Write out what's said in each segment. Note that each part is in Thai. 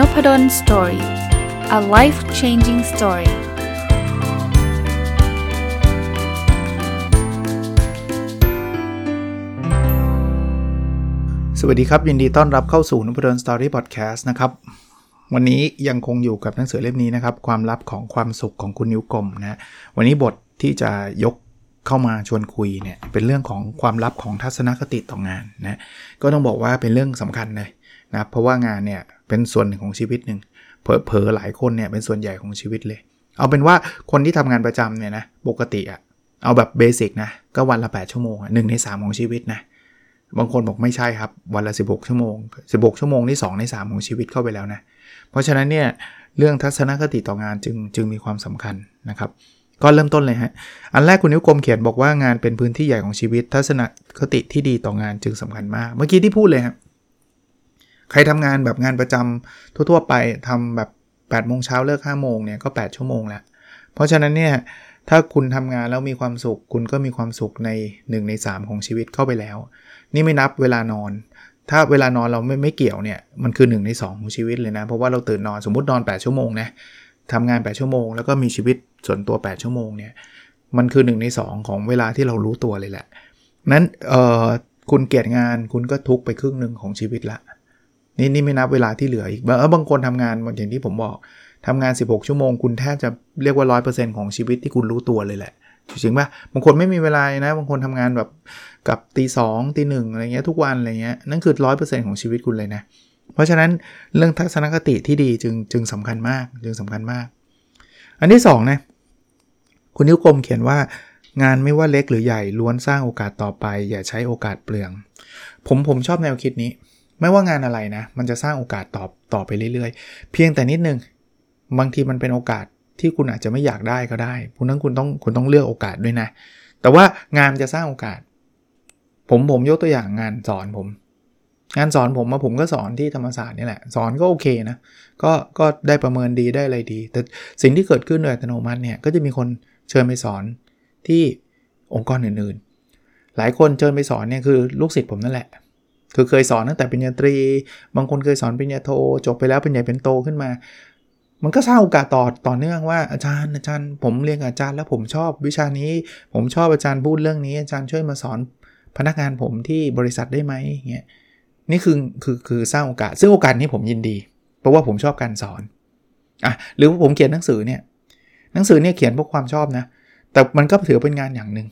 Nopadol Story a life changing story สวัสดีครับ ยินดีต้อนรับเข้าสู่นพดล Story Podcast นะครับ วันนี้ยังคงอยู่กับหนังสือเล่มนี้นะครับ ความลับของความสุขของคุณนิ้วกลมนะวันนี้บทที่จะยกเข้ามาชวนคุยเนี่ยเป็นเรื่องของความลับของทัศนคติต่องานนะก็ต้องบอกว่าเป็นเรื่องสำคัญเลย นะเพราะว่างานเนี่ยเป็นส่วนหนึ่งของชีวิตหนึ่งเผลอๆหลายคนเนี่ยเป็นส่วนใหญ่ของชีวิตเลย เอาเป็นว่าคนที่ทำงานประจำเนี่ยนะปกติอะเอาแบบเบสิกนะก็วันละ 8 ชั่วโมงหนึ่งใน 3 ของชีวิตนะบางคนบอกไม่ใช่ครับ วันละ 16 ชั่วโมง 16 ชั่วโมงนี่2ใน 3 ของชีวิตเข้าไปแล้วนะเพราะฉะนั้นเนี่ยเรื่องทัศนคติต่องานจึงจึงมีความสำคัญนะครับก็เริ่มต้นเลยฮะ อันแรกคุณนิ้วกลมเขียนบอกว่างานเป็นพื้นที่ใหญ่ของชีวิต ทัศนคติที่ดีต่องานจึงสำคัญมาก เมื่อกี้ที่พูดเลยครับ ใครทำงานแบบงานประจำทั่ว ๆ ไปทำแบบ8ปดโมงเช้าเลิก5้าโมงเนี่ยก็ 8 ชั่วโมงแล้วเพราะฉะนั้นเนี่ยถ้าคุณทำงานแล้วมีความสุข คุณก็มีความสุขใน 1 ใน 3 ของชีวิตเข้าไปแล้ว นี่ไม่นับเวลานอน ถ้าเวลานอนเราไม่ไม่เกี่ยวเนี่ยมันคือ 1 ใน 2 ของชีวิตเลยนะ เพราะว่าเราตื่นนอนสมมตินอน 8 ชั่วโมงนะทำงาน 8 ชั่วโมง แล้วก็มีชีวิตส่วนตัว 8 ชั่วโมงเนี่ยมันคือ 1 ใน 2 ของเวลาที่เรารู้ตัวเลยแหละนั้นเออคุณเกียรติงานคุณก็ทุกไปครึ่งหนึ่งของชีวิตละ นี่นี่ไม่นับเวลาที่เหลืออีกบางคนทำงานอย่างที่ผมบอกทำงาน 16 ชั่วโมง คุณแทบจะเรียกว่า 100%ของชีวิตที่คุณรู้ตัวเลยแหละจริงป่ะบางคนไม่มีเวลานะ บางคนทำงานแบบกับตีสองตีหนึ่งอะไรเงี้ยทุกวันอะไรเงี้ยนั่นคือ 100%ของชีวิตคุณเลยนะ เพราะฉะนั้นเรื่องทัศนคติที่ดีจึงจึงสำคัญมากจึงสำคัญมาก อันที่2นะคุณนิ้วกลมเขียนว่างานไม่ว่าเล็กหรือใหญ่ล้วนสร้างโอกาสต่อไป อย่าใช้โอกาสเปลือง ผมผมชอบแนวคิดนี้ ไม่ว่างานอะไรนะ มันจะสร้างโอกาสต่อต่อไปเรื่อยๆ เพียงแต่นิดนึง บางทีมันเป็นโอกาสที่คุณอาจจะไม่อยากได้ก็ได้คุณนั้นคุณต้องคุณต้องเลือกโอกาสด้วยนะ แต่ว่างานจะสร้างโอกาส ผมผมยกตัวอย่างงานสอนผม งานสอนผมมาผมก็สอนที่ธรรมศาสตร์นี่แหละ สอนก็โอเคนะ ก็ก็ได้ประเมินดีได้อะไรดี แต่สิ่งที่เกิดขึ้นโดยอัตโนมัติเนี่ย ก็จะมีคนเชิญไปสอนที่องค์กรอื่นๆ หลายคนเชิญไปสอนเนี่ยคือลูกศิษย์ผมนั่นแหละ คือเคยสอนตั้งแต่ปริญญาตรี บางคนเคยสอนปริญญาโทจบไปแล้วเป็นใหญ่เป็นโตขึ้นมา มันก็สร้างโอกาสต่อต่อเนื่องว่าอาจารย์อาจารย์ ผมเรียนอาจารย์แล้วผมชอบวิชานี้ ผมชอบอาจารย์พูดเรื่องนี้ อาจารย์ช่วยมาสอนพนักงานผมที่บริษัทได้ไหมเงี้ยนี่คือคือคือสร้างโอกาสซึ่งโอกาสนี้ผมยินดี เพราะว่าผมชอบการสอนอะหรือผมเขียนหนังสือเนี่ยหนังสือเนี่ยเขียนเพราะความชอบนะแต่มันก็ถือเป็นงานอย่างหนึ่ง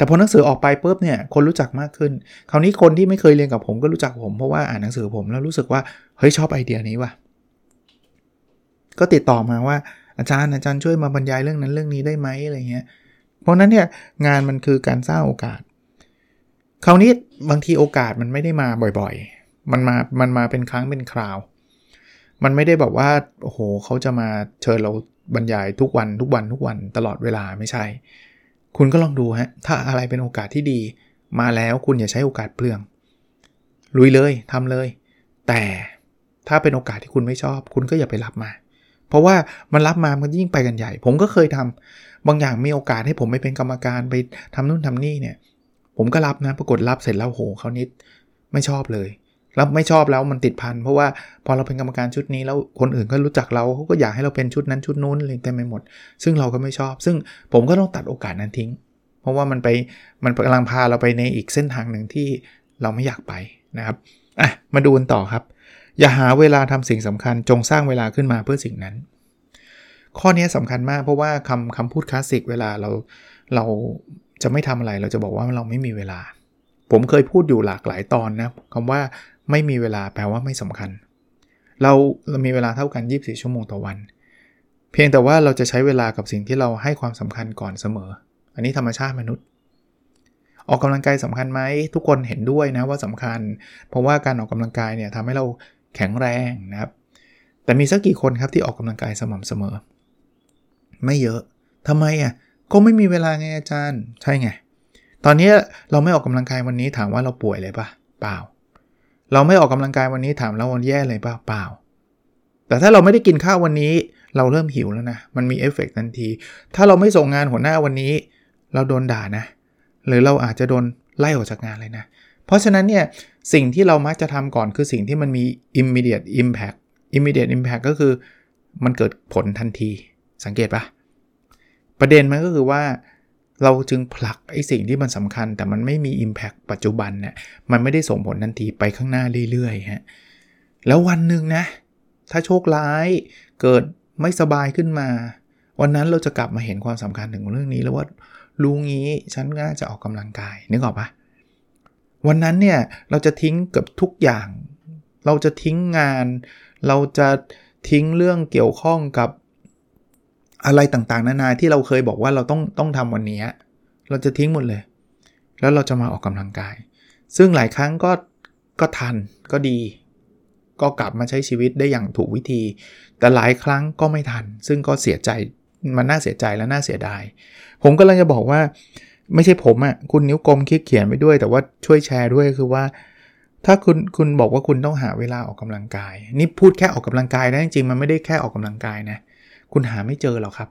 แต่พอหนังสือออกไปปุ๊บเนี่ยคนรู้จักมากขึ้น คราวนี้คนที่ไม่เคยเรียนกับผมก็รู้จักผมเพราะว่าอ่านหนังสือผมแล้วรู้สึกว่าเฮ้ยชอบไอเดียนี้ว่ะก็ติดต่อมาว่าอาจารย์อาจารย์ช่วยมาบรรยายเรื่องนั้นเรื่องนี้ได้ไหมอะไรเงี้ย เพราะนั้นเนี่ยงานมันคือการสร้างโอกาส คราวนี้บางทีโอกาสมันไม่ได้มาบ่อยๆ มันมา มันมาเป็นครั้งเป็นคราว มันไม่ได้แบบว่าโอ้โหเขาจะมาเชิญเราบรรยายทุกวันทุกวันทุกวันตลอดเวลาไม่ใช่ คุณก็ลองดูฮะ ถ้าอะไรเป็นโอกาสที่ดี มาแล้วคุณอย่าใช้โอกาสเปลือง ลุยเลยทำเลย แต่ถ้าเป็นโอกาสที่คุณไม่ชอบ คุณก็อย่าไปรับมา เพราะว่ามันรับมามันยิ่งไปกันใหญ่ ผมก็เคยทำบางอย่างมีโอกาสให้ผมไปเป็นกรรมการไปทำนู่นทำนี่เนี่ย ผมก็รับนะ ปรากฏรับเสร็จแล้วโหเขานิดไม่ชอบเลย รับไม่ชอบแล้วมันติดพันเพราะว่าพอเราเป็นกรรมการชุดนี้แล้วคนอื่นก็รู้จักเราเขาก็อยากให้เราเป็นชุดนั้นชุดนู้นอะไรเต็มไปหมด ซึ่งเราก็ไม่ชอบ ซึ่งผมก็ต้องตัดโอกาสนั้นทิ้ง เพราะว่ามันไปมันกำลังพาเราไปในอีกเส้นทางหนึ่งที่เราไม่อยากไปนะครับอะมาดูกันต่อครับ อย่าหาเวลาทำสิ่งสำคัญจงสร้างเวลาขึ้นมาเพื่อสิ่งนั้น ข้อนี้สำคัญมากเพราะว่าคำคำพูดคลาสสิกเวลาเราเราจะไม่ทำอะไรเราจะบอกว่าเราไม่มีเวลา ผมเคยพูดอยู่หลากหลายตอนนะคำว่าไม่มีเวลาแปลว่าไม่สำคัญ เราเรามีเวลาเท่ากัน 24 ชั่วโมงต่อวัน เพียงแต่ว่าเราจะใช้เวลากับสิ่งที่เราให้ความสำคัญก่อนเสมอ อันนี้ธรรมชาติมนุษย์ ออกกำลังกายสำคัญไหมทุกคนเห็นด้วยนะว่าสำคัญ เพราะว่าการออกกำลังกายเนี่ยทำให้เราแข็งแรงนะครับ แต่มีสักกี่คนครับที่ออกกำลังกายสม่ำเสมอ ไม่เยอะทำไมอะก็ไม่มีเวลาไงอาจารย์ ใช่ไง ตอนนี้เราไม่ออกกำลังกายวันนี้ถามว่าเราป่วยเลยปะเปล่า เราไม่ออกกำลังกายวันนี้ถามเราวันแย่เลยปะเปล่า แต่ถ้าเราไม่ได้กินข้าววันนี้ เราเริ่มหิวแล้วนะ มันมีเอฟเฟกทันที ถ้าเราไม่ส่งงานหัวหน้าวันนี้ เราโดนด่านะ หรือเราอาจจะโดนไล่ออกจากงานเลยนะ เพราะฉะนั้นเนี่ยสิ่งที่เรามักจะทำก่อนคือสิ่งที่มันมี immediate impact immediate impact ก็คือมันเกิดผลทันที สังเกตปะประเด็นมันก็คือว่า เราจึงผลักไอ้สิ่งที่มันสำคัญ แต่มันไม่มี Impact ปัจจุบันเนี่ยมันไม่ได้ส่งผลทันทีไปข้างหน้าเรื่อยๆฮะแล้ววันหนึ่งนะ ถ้าโชคร้ายเกิดไม่สบายขึ้นมา วันนั้นเราจะกลับมาเห็นความสำคัญถึงเรื่องนี้แล้วว่ารู้งี้ฉันน่าจะออกกำลังกายนึกออกปะวันนั้นเนี่ยเราจะทิ้งเกับทุกอย่าง เราจะทิ้งงาน เราจะทิ้งเรื่องเกี่ยวข้องกับ อะไรต่างๆ นานาที่เราเคยบอกว่าเราต้องต้องทำวันนี้เราจะทิ้งหมดเลย แล้วเราจะมาออกกำลังกาย ซึ่งหลายครั้งก็ก็ทันก็ดี ก็กลับมาใช้ชีวิตได้อย่างถูกวิธี แต่หลายครั้งก็ไม่ทัน ซึ่งก็เสียใจมันน่าเสียใจและน่าเสียดาย ผมก็เลยจะบอกว่าไม่ใช่ผมอะ่ะคุณนิ้วกลมคิดเขียนไปด้วย แต่ว่าช่วยแชร์ด้วยคือว่า ถ้าคุณคุณบอกว่าคุณต้องหาเวลาออกกำลังกาย นี่พูดแค่ออกกำลังกายนะจริงๆมันไม่ได้แค่ออกกำลังกายนะ คุณหาไม่เจอหรอกครับ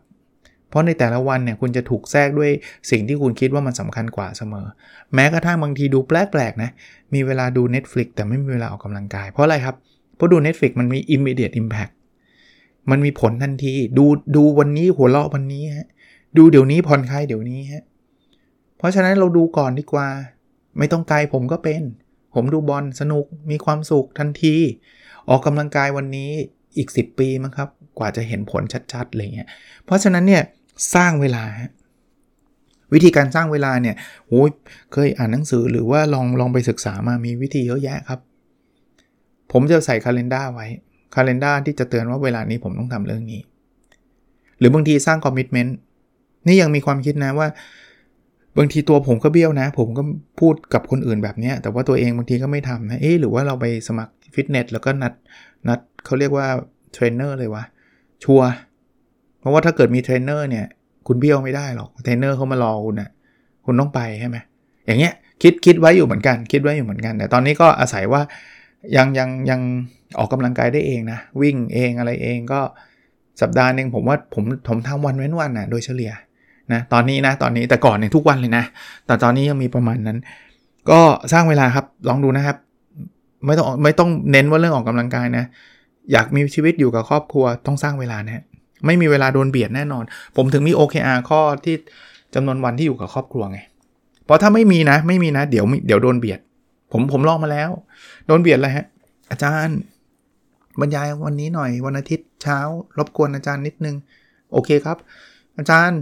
เพราะในแต่ละวันเนี่ยคุณจะถูกแทรกด้วยสิ่งที่คุณคิดว่ามันสำคัญกว่าเสมอ แม้กระทั่งบางทีดูแปลกๆนะ มีเวลาดู Netflix แต่ไม่มีเวลาออกกำลังกาย เพราะอะไรครับ เพราะดู Netflix มันมี immediate impact มันมีผลทันที ดูดูวันนี้หัวเราะวันนี้ฮะ ดูเดี๋ยวนี้ผ่อนคลายเดี๋ยวนี้ฮะ เพราะฉะนั้นเราดูก่อนดีกว่า ไม่ต้องไกลผมก็เป็น ผมดูบอลสนุกมีความสุขทันที ออกกำลังกายวันนี้ อีก 10 ปีมั้งครับ กว่าจะเห็นผลชัดๆอะไรเงี้ยเพราะฉะนั้นเนี่ยสร้างเวลา วิธีการสร้างเวลาเนี่ยโอ้ยเคยอ่านหนังสือหรือว่าลองลองไปศึกษามามีวิธีเยอะแยะครับ ผมจะใส่คาล endar ไว้คาล endar ที่จะเตือนว่าเวลานี้ผมต้องทำเรื่องนี้ หรือบางทีสร้างคอมมิชเมนต์นี่ยังมีความคิดนะว่าบางทีตัวผมก็เบี้ยวนะ ผมก็พูดกับคนอื่นแบบนี้แต่ว่าตัวเองบางทีก็ไม่ทำนะเอ๊หรือว่าเราไปสมัครฟิตเนสแล้วก็นัดนัด เขาเรียกว่าเทรนเนอร์เลยว่ะชัวร์เพราะว่าถ้าเกิดมีเทรนเนอร์เนี่ย คุณเบี้ยวไม่ได้หรอกเทรนเนอร์เขามารอคุณน่ะคุณต้องไปใช่ไหมอย่างเงี้ยคิดคิดไว้อยู่เหมือนกัน คิดไว้อยู่เหมือนกัน แต่ตอนนี้ก็อาศัยว่ายังยังยังออกกำลังกายได้เองนะ วิ่งเองอะไรเองก็สัปดาห์นึงผมว่าผมผมทำวันเว้นวันนะโดยเฉลี่ยนะตอนนี้นะตอนนี้แต่ก่อนเนี่ยทุกวันเลยนะ แต่ตอนนี้ยังมีประมาณนั้น ก็สร้างเวลาครับลองดูนะครับ ไม่ต้องไม่ต้องเน้นว่าเรื่องออกกำลังกายนะ อยากมีชีวิตอยู่กับครอบครัวต้องสร้างเวลานะไม่มีเวลาโดนเบียดแน่นอน ผมถึงมี OKR ข้อที่จำนวนวันที่อยู่กับครอบครัวไง เพราะถ้าไม่มีนะ ไม่มีนะ เดี๋ยวเดี๋ยวโดนเบียด ผมผมลองมาแล้ว โดนเบียดอะไรฮะ อาจารย์ บรรยายวันนี้หน่อยวันอาทิตย์เช้า รบกวนอาจารย์นิดนึง โอเคครับ อาจารย์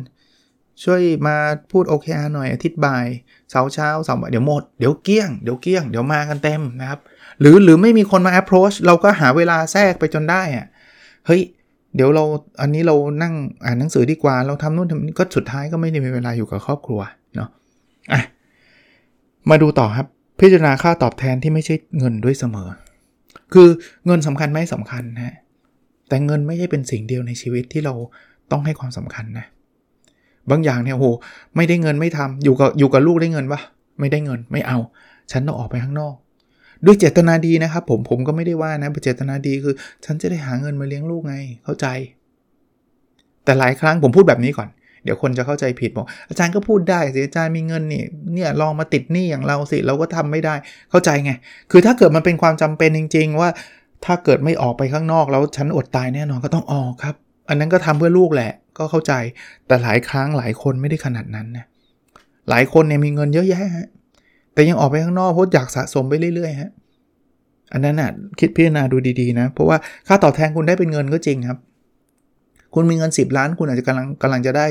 ช่วยมาพูด OKR หน่อยอาทิตย์บ่ายเสาร์เช้าเสาร์เดี๋ยวหมดเดี๋ยวเกี้ยงเดี๋ยวเกี้ยงเดี๋ยวมากันเต็มนะครับ หรือหรือไม่มีคนมา approach เราก็หาเวลาแทรกไปจนได้อะเฮ้ยเดี๋ยวเราอันนี้เรานั่งอ่านหนังสือดีกว่าเราทำนู่นทำนี่ก็สุดท้ายก็ไม่ได้มีเวลาอยู่กับครอบครัวเนาะอะมาดูต่อครับ พิจารณาค่าตอบแทนที่ไม่ใช่เงินด้วยเสมอ คือเงินสำคัญไม่สำคัญนะแต่เงินไม่ใช่เป็นสิ่งเดียวในชีวิตที่เราต้องให้ความสำคัญนะ บางอย่างเนี่ยโหไม่ได้เงินไม่ทำอยู่กับอยู่กับลูกได้เงินปะไม่ได้เงินไม่เอา ฉันต้องออกไปข้างนอก ด้วยเจตนาดีนะครับ ผมผมก็ไม่ได้ว่านะเจตนาดีคือ ฉันจะได้หาเงินมาเลี้ยงลูกไงเข้าใจ แต่หลายครั้งผมพูดแบบนี้ก่อนเดี๋ยวคนจะเข้าใจผิดบอกอาจารย์ก็พูดได้สิอาจารย์มีเงินนี่เนี่ยลองมาติดหนี้อย่างเราสิเราก็ทำไม่ได้เข้าใจไง คือถ้าเกิดมันเป็นความจำเป็นจริง ๆ ว่าถ้าเกิดไม่ออกไปข้างนอกแล้วฉันอดตายแน่นอนก็ต้องออกครับ อันนั้นก็ทำเพื่อลูกแหละ ก็เข้าใจแต่หลายครั้งหลายคนไม่ได้ขนาดนั้นนะหลายคนเนี่ยมีเงินเยอะแยะแต่ยังออกไปข้างนอกเพราะอยากสะสมไปเรื่อยๆฮะอันนั้นน่ะคิดพิจารณาดูดีๆนะ เพราะว่าค่าตอบแทนคุณได้เป็นเงินก็จริงครับ คุณมีเงิน 10 ล้าน คุณอาจจะกำลังกำลังจะได้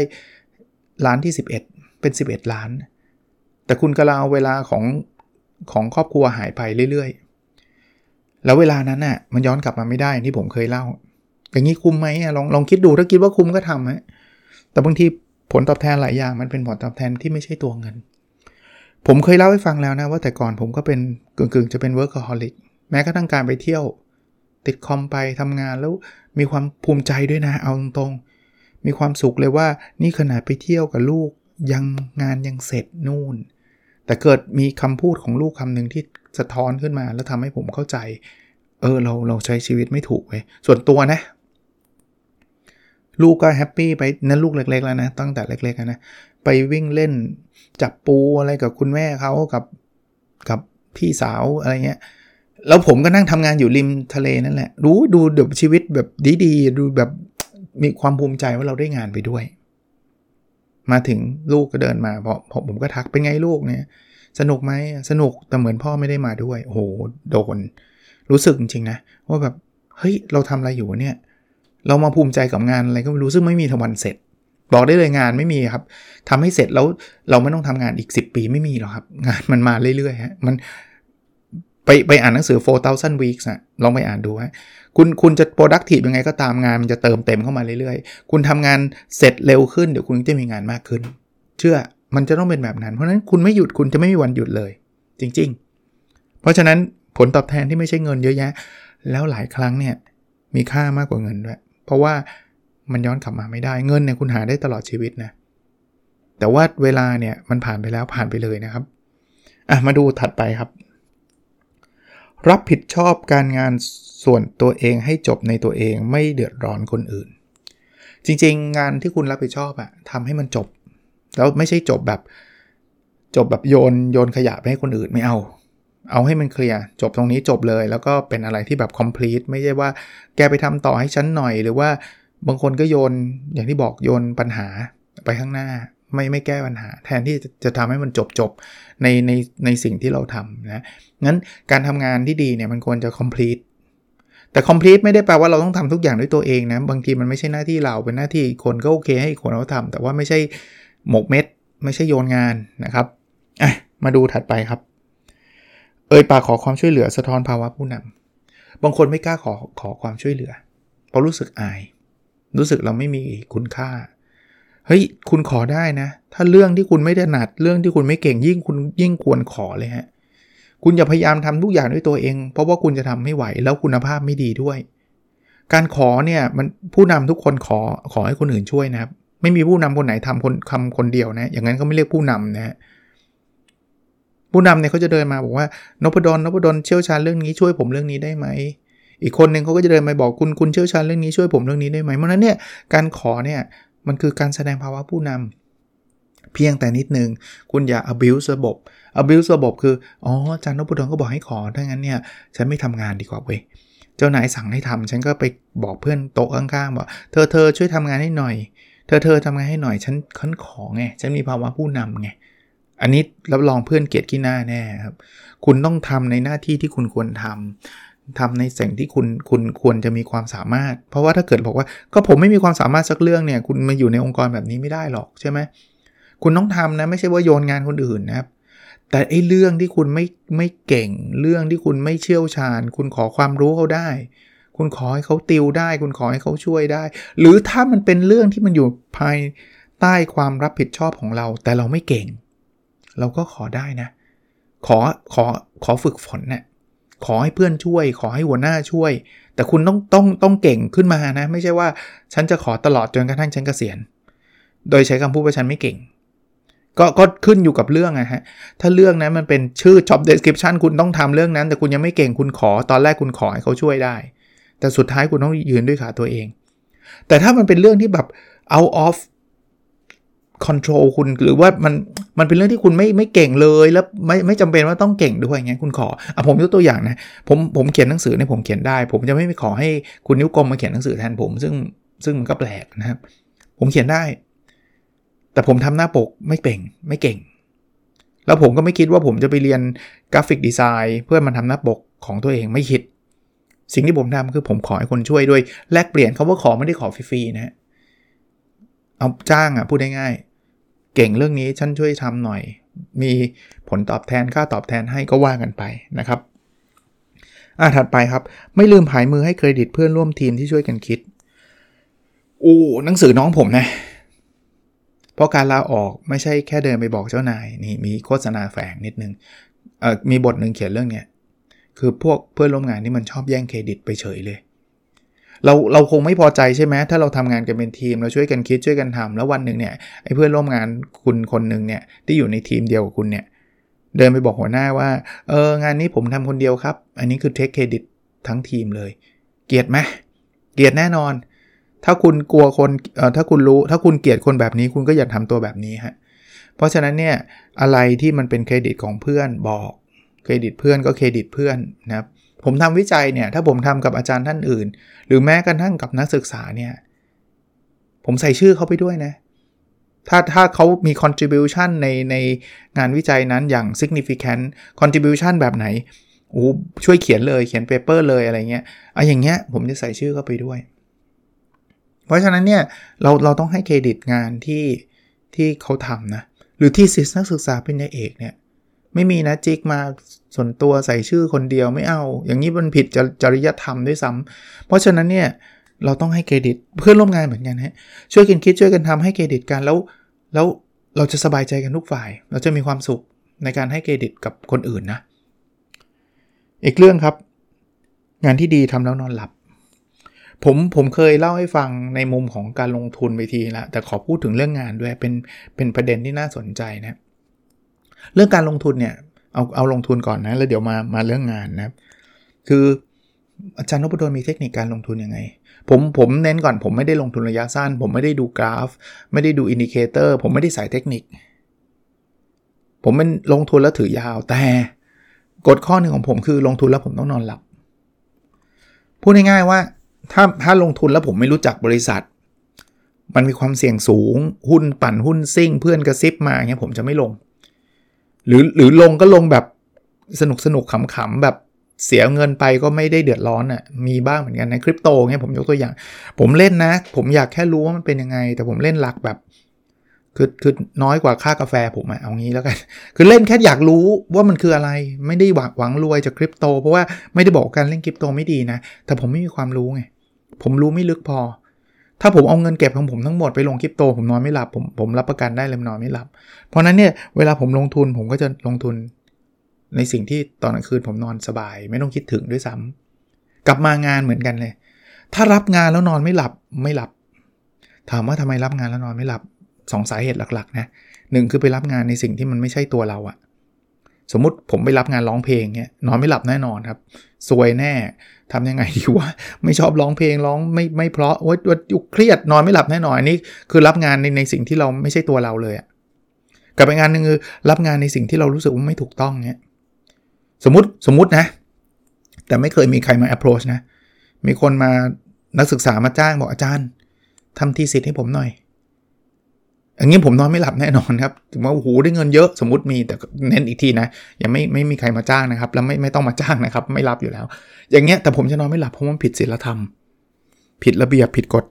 ล้านที่ 11 เป็น 11 ล้าน แต่คุณกำลังเอาเวลาของของครอบครัวหายไปเรื่อยๆ แล้วเวลานั้นน่ะมันย้อนกลับมาไม่ได้ที่ผมเคยเล่า อย่างนี้คุ้มไหมลองลองคิดดูถ้าคิดว่าคุ้มก็ทำฮะแต่บางทีผลตอบแทนหลายอย่างมันเป็นผลตอบแทนที่ไม่ใช่ตัวเงิน ผมเคยเล่าให้ฟังแล้วนะว่าแต่ก่อนผมก็เป็นกึ่งๆ จะเป็น workaholic แม้กระทั่งการไปเที่ยว ติดคอมไปทำงานแล้วมีความภูมิใจด้วยนะ เอาตรงๆ มีความสุขเลยว่านี่ขนาดไปเที่ยวกับลูกยังงานยังเสร็จนู่น แต่เกิดมีคำพูดของลูกคำหนึ่งที่สะท้อนขึ้นมา แล้วทำให้ผมเข้าใจ เออเราเราใช้ชีวิตไม่ถูกเว้ยส่วนตัวนะ ลูกก็แฮปปี้ไปนั่นลูกเล็ก ๆ แล้วนะตั้งแต่เล็กๆนะไปวิ่งเล่นจับปูอะไรกับคุณแม่เขากับกับพี่สาวอะไรเงี้ยแล้วผมก็นั่งทำงานอยู่ริมทะเลนั่นแหละ รู้ดูเดี๋ยวชีวิตแบบดีๆ ดูแบบมีความภูมิใจว่าเราได้งานไปด้วย มาถึงลูกก็เดินมาพอผมก็ทักเป็นไงลูกเนี่ย สนุกไหมสนุกแต่เหมือนพ่อไม่ได้มาด้วย โอ้โหโดน รู้สึกจริงๆนะว่าแบบเฮ้ยเราทำอะไรอยู่เนี่ย เรามาภูมิใจกับงานอะไรก็ไม่รู้ซึ่งไม่มีทวันเสร็จ บอกได้เลยงานไม่มีครับทำให้เสร็จแล้วเราไม่ต้องทำงานอีก 10 ปีไม่มีหรอกครับ งานมันมาเรื่อยๆฮะมันไปไปอ่านหนังสือ 4,000 weeks อะลองไปอ่านดูฮะคุณคุณจะ productive ยังไงก็ตามงานมันจะเติมเต็มเข้ามาเรื่อยๆ คุณทำงานเสร็จเร็วขึ้นเดี๋ยวคุณจะมีงานมากขึ้น เชื่อมันจะต้องเป็นแบบนั้น เพราะนั้นคุณไม่หยุดคุณจะไม่มีวันหยุดเลย จริง ๆ เพราะฉะนั้นผลตอบแทนที่ไม่ใช่เงินเยอะแยะ แล้วหลายครั้งเนี่ยมีค่ามากกว่าเงินด้วย เพราะว่ามันย้อนกลับมาไม่ได้เงินเนี่ยคุณหาได้ตลอดชีวิตนะแต่ว่าเวลาเนี่ยมันผ่านไปแล้วผ่านไปเลยนะครับอะมาดูถัดไปครับ รับผิดชอบการงานส่วนตัวเองให้จบในตัวเองไม่เดือดร้อนคนอื่น จริงๆ งานที่คุณรับผิดชอบอะทำให้มันจบ แล้วไม่ใช่จบแบบจบแบบโยนโยนขยะไปให้คนอื่นไม่เอา เอาให้มันเคลียร์จบตรงนี้จบเลย แล้วก็เป็นอะไรที่แบบ complete ไม่ใช่ว่าแกไปทำต่อให้ฉันหน่อย หรือว่าบางคนก็โยนอย่างที่บอกโยนปัญหาไปข้างหน้า ไม่ไม่แก้ปัญหา แทนที่จะจะทำให้มันจบจบในในในสิ่งที่เราทำนะงั้นการทำงานที่ดีเนี่ยมันควรจะ complete แต่ complete ไม่ได้แปลว่าเราต้องทำทุกอย่างด้วยตัวเองนะ บางทีมันไม่ใช่หน้าที่เราเป็นหน้าที่คนก็โอเคให้คนเขาทำแต่ว่าไม่ใช่หมกเม็ด ไม่ใช่โยนงานนะครับอะมาดูถัดไปครับ เอ่ยปากขอความช่วยเหลือสะท้อนภาวะผู้นำบางคนไม่กล้าขอขอความช่วยเหลือ เพราะรู้สึกอาย รู้สึกเราไม่มีคุณค่า เฮ้ย คุณขอได้นะ ถ้าเรื่องที่คุณไม่ถนัด เรื่องที่คุณไม่เก่งยิ่งคุณยิ่งควรขอเลยฮะ คุณอย่าพยายามทำทุกอย่างด้วยตัวเอง เพราะว่าคุณจะทำไม่ไหวแล้วคุณภาพไม่ดีด้วย การขอเนี่ยมันผู้นำทุกคนขอขอให้คนอื่นช่วยนะครับ ไม่มีผู้นำคนไหนทำคนคำคนเดียวนะ อย่างนั้นเขาไม่เรียกผู้นำนะฮะ ผู้นำเนี่ยเขาจะเดินมาบอกว่านพดลนพดลเชี่ยวชาญเรื่องนี้ช่วยผมเรื่องนี้ได้ไหมอีกคนหนึ่งเขาก็จะเดินมาบอกคุณคุณเชี่ยวชาญเรื่องนี้ช่วยผมเรื่องนี้ได้ไหมเพราะนั้นเนี่ยการขอเนี่ยมันคือการแสดงภาวะผู้นำเพียงแต่นิดนึงคุณอย่า abuse ระบบ abuse ระบบคืออ๋ออาจารย์นพดลก็บอกให้ขอถ้างั้นเนี่ยฉันไม่ทำงานดีกว่าเว้ยเจ้านายสั่งให้ทำฉันก็ไปบอกเพื่อนโต๊ะข้างๆบอกเธอเธอช่วยทำงานให้หน่อย เธอเธอทำงานให้หน่อยฉันฉันขอไงฉันมีภาวะผู้นำไง อันนี้รับรองเพื่อนเกลียดขี้หน้าแน่ครับ คุณต้องทำในหน้าที่ที่คุณควรทำทำในสิ่งที่คุณคุณควรจะมีความสามารถ เพราะว่าถ้าเกิดบอกว่าก็ผมไม่มีความสามารถสักเรื่องเนี่ย คุณมาอยู่ในองค์กรแบบนี้ไม่ได้หรอกใช่ไหมคุณต้องทำนะไม่ใช่ว่าโยนงานคนอื่นนะครับ แต่ไอ้เรื่องที่คุณไม่ไม่เก่ง เรื่องที่คุณไม่เชี่ยวชาญ คุณขอความรู้เขาได้ คุณขอให้เขาติวได้ คุณขอให้เขาช่วยได้ หรือถ้ามันเป็นเรื่องที่มันอยู่ภายใต้ความรับผิดชอบของเรา แต่เราไม่เก่ง เราก็ขอได้นะ ขอขอขอฝึกฝนเนะี่ยขอให้เพื่อนช่วย ขอให้หัวหน้าช่วย แต่คุณต้องต้องต้องเก่งขึ้นมานะ ไม่ใช่ว่าฉันจะขอตลอดจนกระทั่งฉันเกษียณ โดยใช้คำพูดว่าฉันไม่เก่ง ก็ก็ขึ้นอยู่กับเรื่องอะฮะ ถ้าเรื่องนั้นมันเป็นชื่อ job description คุณต้องทำเรื่องนั้น แต่คุณยังไม่เก่งคุณขอตอนแรกคุณขอให้เขาช่วยได้ แต่สุดท้ายคุณต้องยืนด้วยขาตัวเอง แต่ถ้ามันเป็นเรื่องที่แบบ out of control คุณหรือว่ามันมันเป็นเรื่องที่คุณไม่ไม่เก่งเลยแล้วไม่ไม่จำเป็นว่าต้องเก่งด้วยไงคุณขออะผมยกตัวอย่างนะผมผมเขียนหนังสือเนี่ยผมเขียนได้ ผมจะไม่ไปขอให้คุณนิ้วกลมมาเขียนหนังสือแทนผม ซึ่งซึ่งมันก็แปลกนะครับ ผมเขียนได้ แต่ผมทำหน้าปกไม่เก่งไม่เก่ง แล้วผมก็ไม่คิดว่าผมจะไปเรียน graphic design เพื่อมาทำหน้าปกของตัวเองไม่คิด สิ่งที่ผมทำคือผมขอให้คนช่วยด้วยแลกเปลี่ยนเขาว่าขอไม่ได้ขอฟรีๆนะ เอาจ้างอะพูดง่ายเก่งเรื่องนี้ฉันช่วยทำหน่อย มีผลตอบแทนค่าตอบแทนให้ก็ว่ากันไปนะครับอ่าถัดไปครับ ไม่ลืมผายมือให้เครดิตเพื่อนร่วมทีมที่ช่วยกันคิดโอ้หนังสือน้องผมนะเพราะการลาออกไม่ใช่แค่เดินไปบอกเจ้านายนี่มีโฆษณาแฝงนิดนึงเอ่อมีบทหนึ่งเขียนเรื่องเนี้ยคือพวกเพื่อนร่วมงานที่มันชอบแย่งเครดิตไปเฉยเลย เราเราคงไม่พอใจใช่ไหมถ้าเราทำงานกันเป็นทีม เราช่วยกันคิดช่วยกันทำแล้ววันหนึ่งเนี่ยไอ้เพื่อนร่วมงานคุณคนหนึ่งเนี่ยที่อยู่ในทีมเดียวกับคุณเนี่ยเดินไปบอกหัวหน้าว่าเอองานนี้ผมทำคนเดียวครับ อันนี้คือเทคเครดิตทั้งทีมเลย เกลียดไหมเกลียดแน่นอน ถ้าคุณกลัวคนเอ่อถ้าคุณรู้ถ้าคุณเกลียดคนแบบนี้คุณก็อย่าทำตัวแบบนี้ฮะเพราะฉะนั้นเนี่ยอะไรที่มันเป็นเครดิตของเพื่อนบอกเครดิตเพื่อนก็เครดิตเพื่อนนะครับ ผมทำวิจัยเนี่ยถ้าผมทำกับอาจารย์ท่านอื่น หรือแม้กระทั่งกับนักศึกษาเนี่ยผมใส่ชื่อเขาไปด้วยนะ ถ้าถ้าเขามี contribution ในในงานวิจัยนั้นอย่าง significant contribution แบบไหนโอ้ช่วยเขียนเลยเขียนเปเปอร์เลยอะไรเงี้ยอะอย่างเงี้ยผมจะใส่ชื่อเข้าไปด้วย เพราะฉะนั้นเนี่ยเราเราต้องให้เครดิตงานที่ที่เขาทำนะ หรือที่สิสนักศึกษาเป็นเอกเนี่ย ไม่มีนะจิกมาส่วนตัวใส่ชื่อคนเดียวไม่เอา อย่างนี้มันผิดจริยธรรมด้วยซ้ำเพราะฉะนั้นเนี่ยเราต้องให้เครดิตเพื่อนร่วมงานเหมือนกันฮะช่วยกันคิดช่วยกันทำให้เครดิตกันแล้วแล้วเราจะสบายใจกันทุกฝ่าย เราจะมีความสุขในการให้เครดิตกับคนอื่นนะ อีกเรื่องครับ งานที่ดีทำแล้วนอนหลับ ผมผมเคยเล่าให้ฟังในมุมของการลงทุนไปทีละแต่ขอพูดถึงเรื่องงานด้วยเป็นเป็นประเด็นที่น่าสนใจนะ เรื่องการลงทุนเนี่ยเอาเอาลงทุนก่อนนะแล้วเดี๋ยวมามาเรื่องงานนะคืออาจารย์นพดลมีเทคนิคการลงทุนยังไง ผมผมเน้นก่อนผมไม่ได้ลงทุนระยะสั้น ผมไม่ได้ดูกราฟ ไม่ได้ดู indicator ผมไม่ได้ใส่เทคนิค ผมเป็นลงทุนแล้วถือยาวแต่กฎข้อหนึ่งของผมคือลงทุนแล้วผมต้องนอนหลับ พูดง่ายๆว่าถ้าถ้าลงทุนแล้วผมไม่รู้จักบริษัท มันมีความเสี่ยงสูง หุ้นปั่นหุ้นซิ่ง เพื่อนกระซิบมาเงี้ยผมจะไม่ลง หรือหรือลงก็ลงแบบสนุกสนุกขำๆแบบเสียเงินไปก็ไม่ได้เดือดร้อนอะ่ะ มีบ้างเหมือนกันในคริปโตเงี้ยผมยกตัวอย่าง ผมเล่นนะ ผมอยากแค่รู้ว่ามันเป็นยังไง แต่ผมเล่นหลักแบบคือคือน้อยกว่าค่ากาแฟผมอะเอางี้แล้วกัน คือเล่นแค่อยากรู้ว่ามันคืออะไร ไม่ได้หวังหวังรวยจากคริปโต เพราะว่าไม่ได้บอกการเล่นคริปโตไม่ดีนะ แต่ผมไม่มีความรู้ไง ผมรู้ไม่ลึกพอ ถ้าผมเอาเงินเก็บของผมทั้งหมดไปลงคริปโต ผมนอนไม่หลับผมผมรับประกันได้เลยนอนไม่หลับ เพราะนั้นเนี่ยเวลาผมลงทุนผมก็จะลงทุน ในสิ่งที่ตอนกลางคืนผมนอนสบาย ไม่ต้องคิดถึงด้วยซ้ำกลับมางานเหมือนกันเลย ถ้ารับงานแล้วนอนไม่หลับไม่หลับ ถามว่าทำไมรับงานแล้วนอนไม่หลับสองสาเหตุหลักๆนะหนึ่งคือไปรับงานในสิ่งที่มันไม่ใช่ตัวเราอะสมมุติผมไปรับงานร้องเพลงเนี่ยนอนไม่หลับแน่นอนครับซวยแน่ ทำยังไงดีวะไม่ชอบร้องเพลงร้องไม่ไม่เพราะว่าว่าเครียดนอนไม่หลับแน่นอนนี่คือรับงานในในสิ่งที่เราไม่ใช่ตัวเราเลยอะกับไปงานหนึ่งคือรับงานในสิ่งที่เรารู้สึกว่าไม่ถูกต้องเนี่ยสมมติสมมตินะ แต่ไม่เคยมีใครมา approach นะ มีคนมานักศึกษามาจ้างบอกอาจารย์ทำทีสิทธิ์ให้ผมหน่อย อย่างนี้ผมนอนไม่หลับแน่นอนครับถึงว่าโอ้โหได้เงินเยอะสมมติมีแต่เน้นอีกทีนะยังไม่ไม่มีใครมาจ้างนะครับ แล้วไม่ไม่ต้องมาจ้างนะครับ ไม่รับอยู่แล้ว อย่างเงี้ยแต่ผมจะนอนไม่หลับเพราะมันผิดศีลธรรม ผิดระเบียบผิดกฎ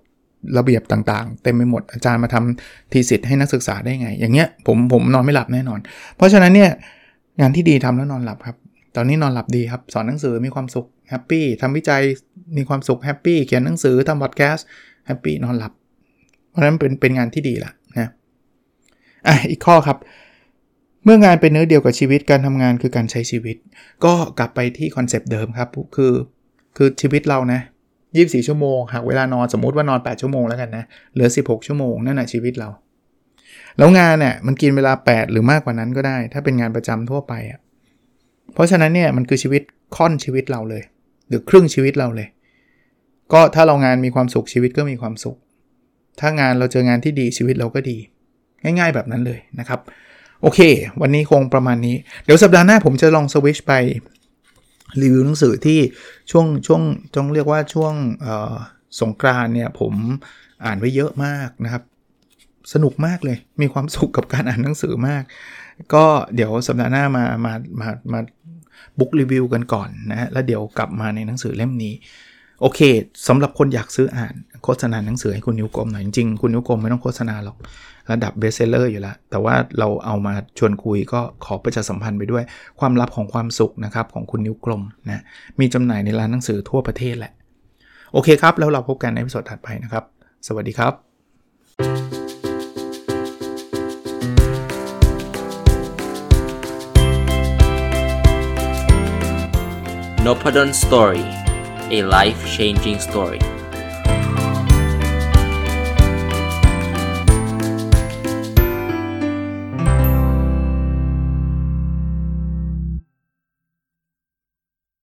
ระเบียบต่างๆ เต็มไปหมดอาจารย์มาทำทีสิทธิ์ให้นักศึกษาได้ไง อย่างเงี้ยผมผมนอนไม่หลับแน่นอน เพราะฉะนั้นเนี่ยงานที่ดีทำแล้วนอนหลับครับ ตอนนี้นอนหลับดีครับสอนหนังสือมีความสุข happy ทำวิจัยมีความสุข happy เขียนหนังสือทำ podcast happy นอนหลับ เพราะฉะนั้นเป็นเป็นงานที่ดีละนะ อะอีกข้อครับ เมื่องานเป็นเนื้อเดียวกับชีวิตการทำงานคือการใช้ชีวิต ก็กลับไปที่ concept เดิมครับคือคือชีวิตเรานะ24 ชั่วโมงหากเวลานอนสมมุติว่านอน 8 ชั่วโมงแล้วกันนะเหลือ 16 ชั่วโมงนั่นแหละชีวิตเรา แล้วงานเนี่ยมันกินเวลา 8 หรือมากกว่านั้นก็ได้ ถ้าเป็นงานประจำทั่วไปอะเพราะฉะนั้นเนี่ยมันคือชีวิตค่อนชีวิตเราเลย หรือครึ่งชีวิตเราเลย ก็ถ้าเรางานมีความสุขชีวิตก็มีความสุข ถ้างานเราเจองานที่ดีชีวิตเราก็ดี ง่าย ๆ แบบนั้นเลยนะครับ โอเค วันนี้คงประมาณนี้ เดี๋ยวสัปดาห์หน้าผมจะลองสวิชไปรีวิวหนังสือที่ช่วงช่วงจงเรียกว่าช่วงสงกรานต์เนี่ยผมอ่านไว้เยอะมากนะครับ สนุกมากเลย มีความสุขกับการอ่านหนังสือมาก ก็เดี๋ยวสัปดาห์หน้ามามามามา book review กันก่อนนะฮะแล้วเดี๋ยวกลับมาในหนังสือเล่มนี้ โอเคสำหรับคนอยากซื้ออ่านโฆษณาหนังสือให้คุณนิ้วกลมหน่อยจริงๆคุณนิ้วกลมไม่ต้องโฆษณาหรอก ระดับ bestseller อยู่แล้ว แต่ว่าเราเอามาชวนคุยก็ขอประชาสัมพันธ์ไปด้วย ความลับของความสุขนะครับของคุณนิ้วกลมนะมีจำหน่ายในร้านหนังสือทั่วประเทศแหละ โอเคครับ แล้วเราพบกันในวิดีโอถัดไปนะครับ สวัสดีครับ n o p a d o n Story a life changing story